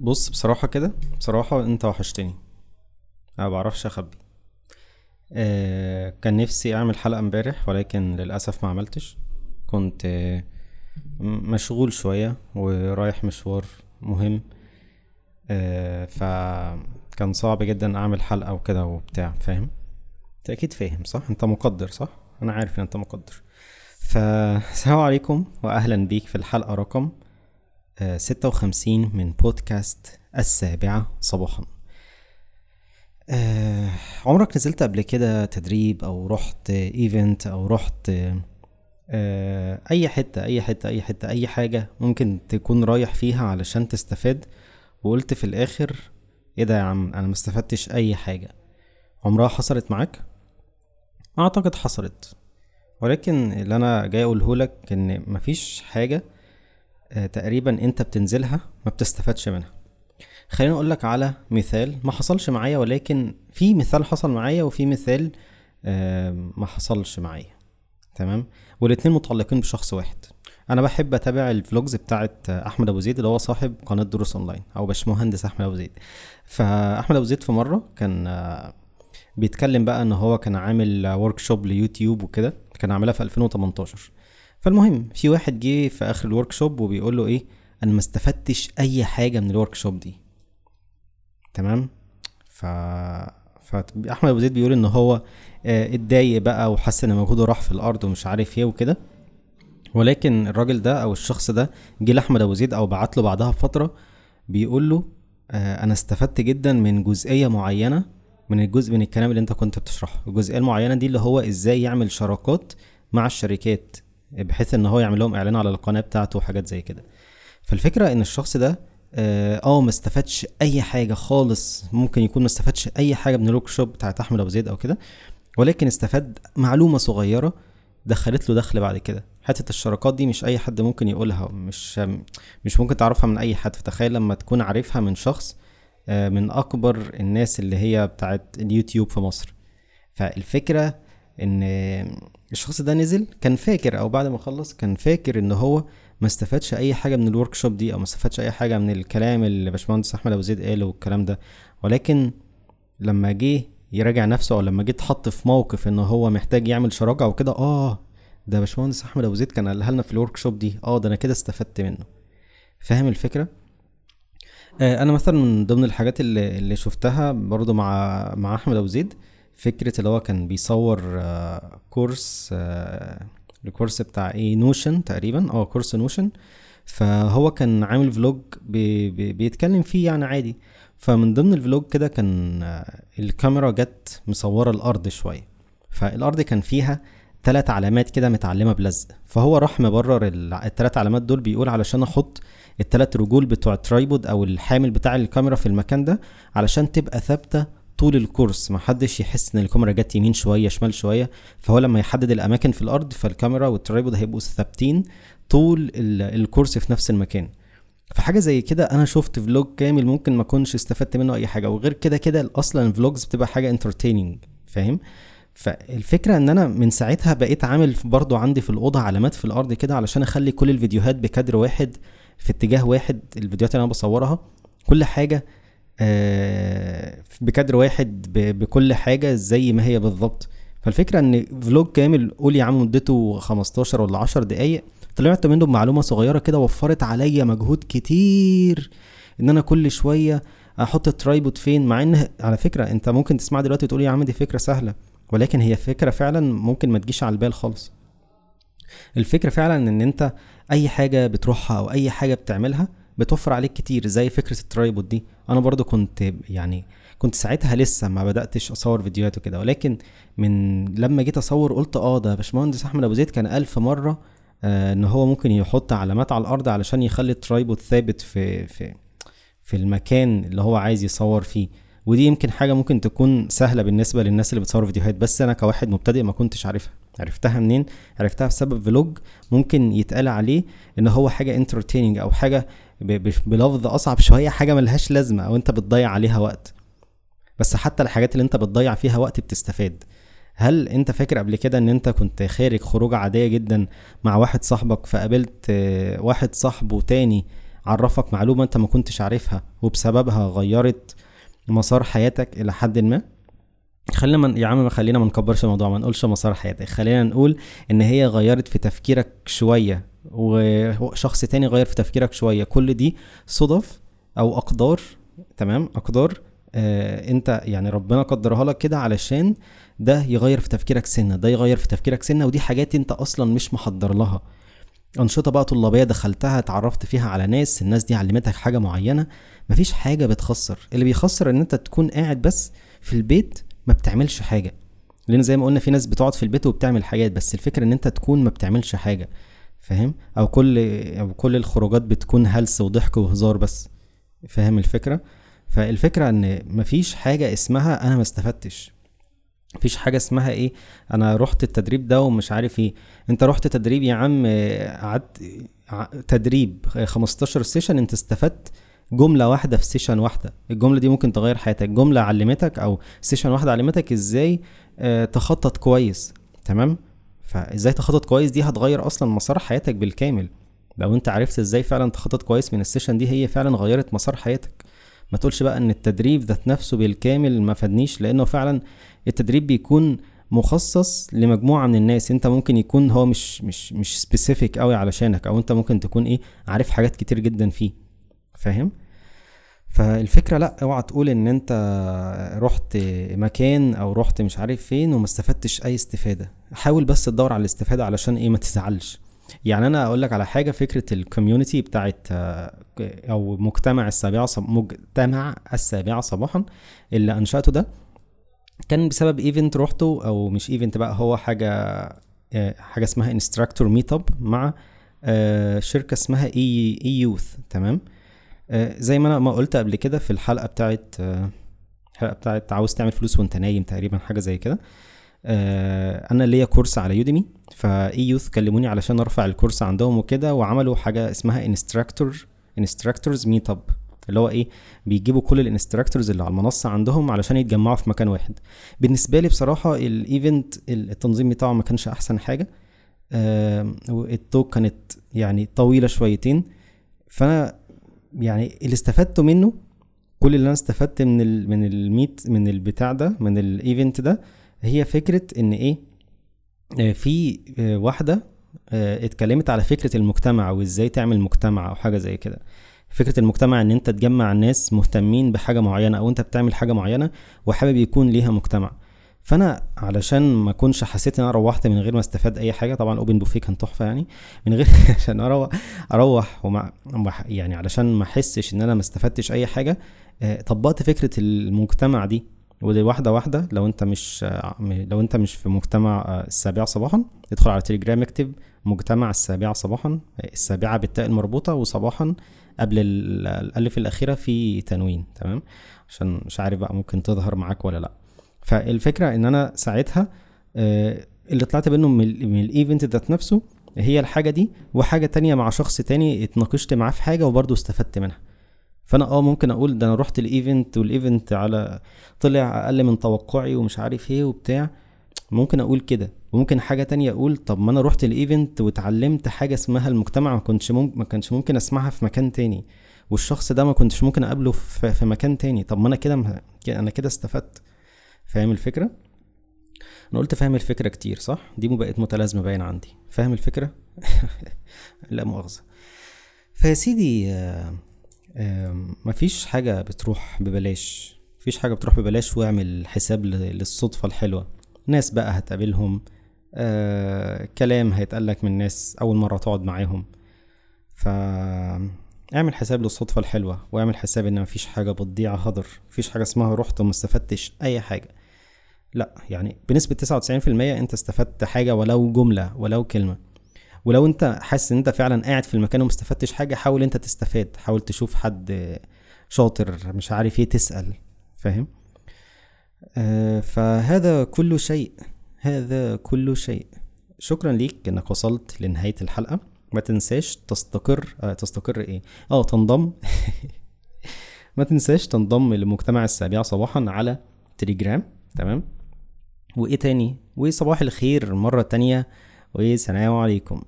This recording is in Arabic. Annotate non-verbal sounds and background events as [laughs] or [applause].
بص بصراحة كده بصراحة أنت وحشتني. أنا بعرفش أخبي. آه كان نفسي أعمل حلقة امبارح ولكن للأسف ما عملتش. كنت آه مشغول شوية ورايح مشوار مهم. آه فكان صعب جدا أعمل حلقة وكده وبتاع فاهم؟ أنت أكيد فاهم صح؟ أنت مقدر صح؟ أنا عارف إن أنت مقدر. فالسلام [laughs] عليكم واهلا بيك في الحلقة رقم ستة وخمسين من بودكاست السابعة صباحا. آه، عمرك نزلت قبل كده تدريب أو رحت ايفنت أو رحت آه، أي حتة أي حتة أي حتة أي حاجة ممكن تكون رايح فيها علشان تستفاد؟ وقلت في الآخر إيه ده يا عم أنا مستفدتش أي حاجة. عمرها حصلت معاك؟ أعتقد حصلت. ولكن اللي أنا جاي أقوله لك إن مفيش حاجة آه، تقريبا أنت بتنزلها ما بتستفادش منها. خليني أقول لك على مثال ما حصلش معايا ولكن في مثال حصل معايا وفي مثال آه، ما حصلش معايا. تمام؟ والاتنين متعلقين بشخص واحد. أنا بحب أتابع ال vlogs بتاعت أحمد أبو زيد اللي هو صاحب قناة دروس أونلاين أو باشمهندس أحمد أبو زيد. فأحمد أبو زيد في مرة كان آه، بيتكلم بقى إن هو كان عامل workshop ل YouTube وكده كان عاملها في 2018 فالمهم في واحد جه في آخر ال workshop وبيقول له إيه؟ أنا ما استفدتش أي حاجة من ال workshop دي. تمام؟ ف فاحمد أبو زيد بيقول إن هو آه، اتضايق بقى وحس إن مجهوده راح في الأرض ومش عارف إيه وكده. ولكن الراجل ده أو الشخص ده جه لأحمد أبو زيد أو بعت له بعدها بفترة بيقول له آه، أنا استفدت جدا من جزئية معينة من الجزء من الكلام اللي أنت كنت بتشرحه. الجزئية المعينة دي اللي هو إزاي يعمل شراكات مع الشركات. بحيث إن هو يعمل لهم إعلان على القناة بتاعته وحاجات زي كده. فالفكرة إن الشخص ده آه آه، ما استفادش أي حاجة خالص ممكن يكون ما استفادش أي حاجة من الورك شوب بتاعت أحمد أبو زيد أو كده ولكن استفاد معلومة صغيرة دخلت له دخل بعد كده. حتة الشراكات دي مش أي حد ممكن يقولها مش مش ممكن تعرفها من أي حد. فتخيل لما تكون عارفها من شخص آه، من أكبر الناس اللي هي بتاعت اليوتيوب في مصر. فالفكرة إن الشخص ده نزل كان فاكر أو بعد ما خلص كان فاكر إن هو ما استفادش أي حاجة من ال workshop دي أو ما استفادش أي حاجة من الكلام اللي باشمهندس أحمد أبو زيد قاله والكلام ده. ولكن لما جه يراجع نفسه أو لما جه اتحط في موقف إن هو محتاج يعمل شراكة أو كده آه ده باشمهندس أحمد أبو زيد كان قالها لنا في ال workshop دي آه ده أنا كده استفدت منه. فاهم الفكرة؟ آه، أنا مثلا من ضمن الحاجات اللي, اللي شفتها برضو مع مع أحمد أبو زيد فكرة اللي هو كان بيصور آه، course آه، ال course بتاع إيه Notion تقريبا. آه course Notion فهو كان عامل vlog بي بي بيتكلم فيه يعني عادي. فمن ضمن ال vlog كده كان آه، الكاميرا جت مصورة الأرض شوية. فالأرض كان فيها ثلاث علامات كده متعلمة بلزق. فهو راح مبرر الثلاث علامات دول بيقول علشان أحط الثلاث رجول بتوع ال tripod أو الحامل بتاع الكاميرا في المكان ده علشان تبقى ثابتة طول ال course ما حدش يحس إن الكاميرا جت يمين شوية شمال شوية. فهو لما يحدد الأماكن في الأرض فالكاميرا وال tripod هيبقوا ثابتين طول ال- ال course في نفس المكان. فحاجة زي كده أنا شفت vlog كامل ممكن ما أكونش استفدت منه أي حاجة. وغير كده كده أصلا ال vlogs بتبقى حاجة entertaining فاهم؟ فالفكرة إن أنا من ساعتها بقيت عامل برضو عندي في الأوضة علامات في الأرض كده علشان أخلي كل الفيديوهات بكادر واحد في اتجاه واحد الفيديوهات اللي أنا بصورها. كل حاجة بكادر واحد بكل حاجة زي ما هي بالظبط. فالفكرة إن vlog كامل قول يا عم مدته 15 ولا 10 دقايق طلعت منه بمعلومة صغيرة كده وفرت عليا مجهود كتير إن أنا كل شوية أحط ال tripod فين مع إن على فكرة أنت ممكن تسمع دلوقتي وتقول يا عم دي فكرة سهلة ولكن هي فكرة فعلا ممكن ما تجيش على البال خالص. الفكرة فعلا إن أنت أي حاجة بتروحها أو أي حاجة بتعملها بتوفر عليك كتير زي فكرة ال tripod دي. أنا برضو كنت يعني كنت ساعتها لسه ما بدأتش أصور فيديوهات وكده ولكن من لما جيت أصور قلت آه ده باشمهندس أحمد أبو زيد كان ألف مرة آه إن هو ممكن يحط علامات على الأرض علشان يخلي ال tripod ثابت في في في المكان اللي هو عايز يصور فيه. ودي يمكن حاجة ممكن تكون سهلة بالنسبة للناس اللي بتصور فيديوهات بس أنا كواحد مبتدئ ما كنتش عارفها. عرفتها منين؟ عرفتها بسبب فلوج ممكن يتقال عليه إن هو حاجة انترتيننج أو حاجة بلفظ أصعب شوية حاجة ملهاش لازمة أو انت بتضيع عليها وقت. بس حتى الحاجات اللي أنت بتضيع فيها وقت بتستفاد. هل أنت فاكر قبل كده إن أنت كنت خارج خروجة عادية جدا مع واحد صاحبك فقابلت واحد صاحبه تاني عرفك معلومة أنت ما كنتش عارفها وبسببها غيرت مسار حياتك إلى حد ما؟ خلينا من يا عم خلينا ما نكبرش الموضوع ما نقولش مسار حياتك. خلينا نقول إن هي غيرت في تفكيرك شوية. وشخص تاني غير في تفكيرك شوية. كل دي صدف أو أقدار تمام؟ أقدار آه أنت يعني ربنا قدرها لك كده علشان ده يغير في تفكيرك سنة ده يغير في تفكيرك سنة ودي حاجات أنت أصلا مش محضر لها. أنشطة بقى طلابية دخلتها اتعرفت فيها على ناس الناس دي علمتك حاجة معينة. مفيش حاجة بتخسر. اللي بيخسر إن أنت تكون قاعد بس في البيت ما بتعملش حاجة. لأن زي ما قلنا في ناس بتقعد في البيت وبتعمل حاجات بس الفكرة إن أنت تكون ما بتعملش حاجة. فاهم؟ أو كل أو كل الخروجات بتكون هلس وضحك وهزار بس. فاهم الفكرة؟ فالفكرة إن مفيش حاجة اسمها أنا ما استفدتش. مفيش حاجة اسمها إيه؟ أنا رحت التدريب ده ومش عارف إيه. أنت رحت تدريب يا عم قعدت تدريب 15 session أنت استفدت جملة واحدة في session واحدة. الجملة دي ممكن تغير حياتك. جملة علمتك أو session واحدة علمتك إزاي آه تخطط كويس. تمام؟ فإزاي تخطط كويس دي هتغير أصلا مسار حياتك بالكامل. لو أنت عرفت إزاي فعلا تخطط كويس من ال session دي هي فعلا غيرت مسار حياتك. ما تقولش بقى إن التدريب ذات نفسه بالكامل ما فادنيش لأنه فعلا التدريب بيكون مخصص لمجموعة من الناس. أنت ممكن يكون هو مش مش مش specific قوي علشانك أو أنت ممكن تكون إيه عارف حاجات كتير جدا فيه. فاهم؟ فالفكرة لأ اوعى تقول إن أنت رحت مكان أو رحت مش عارف فين وما استفدتش أي استفادة. حاول بس تدور على الاستفادة علشان إيه ما تزعلش. يعني أنا أقول لك على حاجة فكرة ال community بتاعت أو مجتمع السابعة صب... مجتمع السابعة صباحا اللي أنشأته ده كان بسبب event روحته أو مش event بقى هو حاجة حاجة اسمها instructor meet up مع شركة اسمها اي eYouth تمام؟ زي ما أنا ما قلت قبل كده في الحلقة بتاعت الحلقة بتاعت عاوز تعمل فلوس وانت نايم تقريبا حاجة زي كده. أنا ليا course على Udemy ف eYouth كلموني علشان أرفع ال course عندهم وكده وعملوا حاجة اسمها instructor instructors meet up اللي هو إيه بيجيبوا كل ال instructors اللي على المنصة عندهم علشان يتجمعوا في مكان واحد. بالنسبة لي بصراحة ال event التنظيم بتاعه ما كانش أحسن حاجة. آه ال talk كانت يعني طويلة شويتين. فأنا يعني اللي استفدته منه كل اللي أنا استفدت من ال من ال meet من البتاع ده من ال event ده هي فكرة إن إيه آه في آه واحدة آه اتكلمت على فكرة المجتمع وإزاي تعمل مجتمع أو حاجة زي كده. فكرة المجتمع إن أنت تجمع ناس مهتمين بحاجة معينة أو أنت بتعمل حاجة معينة وحابب يكون ليها مجتمع. فأنا علشان ما أكونش حسيت إن أنا روحت من غير ما أستفاد أي حاجة طبعا أوبن بوفيه كان تحفة يعني من غير [laughs] عشان أروح أروح ومع يعني علشان ما أحسش إن أنا ما استفدتش أي حاجة طبقت فكرة المجتمع دي. واحدة واحدة لو أنت مش لو أنت مش في مجتمع السابعه صباحا ادخل على تليجرام اكتب مجتمع السابعه صباحا السابعة بالتاء المربوطة وصباحا قبل الألف الأخيرة في تنوين تمام؟ عشان مش عارف بقى ممكن تظهر معاك ولا لأ. فالفكرة إن أنا ساعتها اللي طلعت منه من ال event ذات نفسه هي الحاجة دي وحاجة تانية مع شخص تاني اتناقشت معاه في حاجة وبرضه استفدت منها. فأنا آه ممكن أقول ده أنا رحت ال event وال event على طلع أقل من توقعي ومش عارف إيه وبتاع. ممكن أقول كده. وممكن حاجة تانية أقول طب ما أنا رحت الايفنت واتعلمت حاجة اسمها المجتمع ما كنتش ممكن ما كانش ممكن أسمعها في مكان تاني. والشخص ده ما كنتش ممكن أقابله في, في مكان تاني. طب ما أنا كده أنا كده استفدت. فاهم الفكرة؟ أنا قلت فاهم الفكرة كتير صح؟ دي بقت متلازمة باين عندي. فاهم الفكرة؟ [laughs] لا مؤاخذة. فيا سيدي آه مفيش حاجة بتروح ببلاش. مفيش حاجة بتروح ببلاش واعمل حساب للصدفة الحلوة. ناس بقى هتقابلهم آه كلام هيتقالك من ناس أول مرة تقعد معاهم. ف اعمل حساب للصدفة الحلوة واعمل حساب إن مفيش حاجة بتضيع هدر. مفيش حاجة اسمها رحت وما استفدتش أي حاجة. لا يعني في المية انت استفدت حاجة ولو جملة ولو كلمة. ولو انت حاسس ان انت فعلا قاعد في المكان وما استفدتش حاجة حاول انت تستفاد حاول تشوف حد شاطر مش عارف إيه تسأل فاهم؟ آه فهذا كل شيء هذا كل شيء. شكرا ليك انك وصلت لنهاية الحلقة. ما تنساش تستقر آه تستقر إيه؟ آه تنضم. [laughs] ما تنساش تنضم لمجتمع السابعة صباحا على تليجرام تمام؟ وإيه تاني؟ وصباح الخير مرة تانية. والسلام عليكم.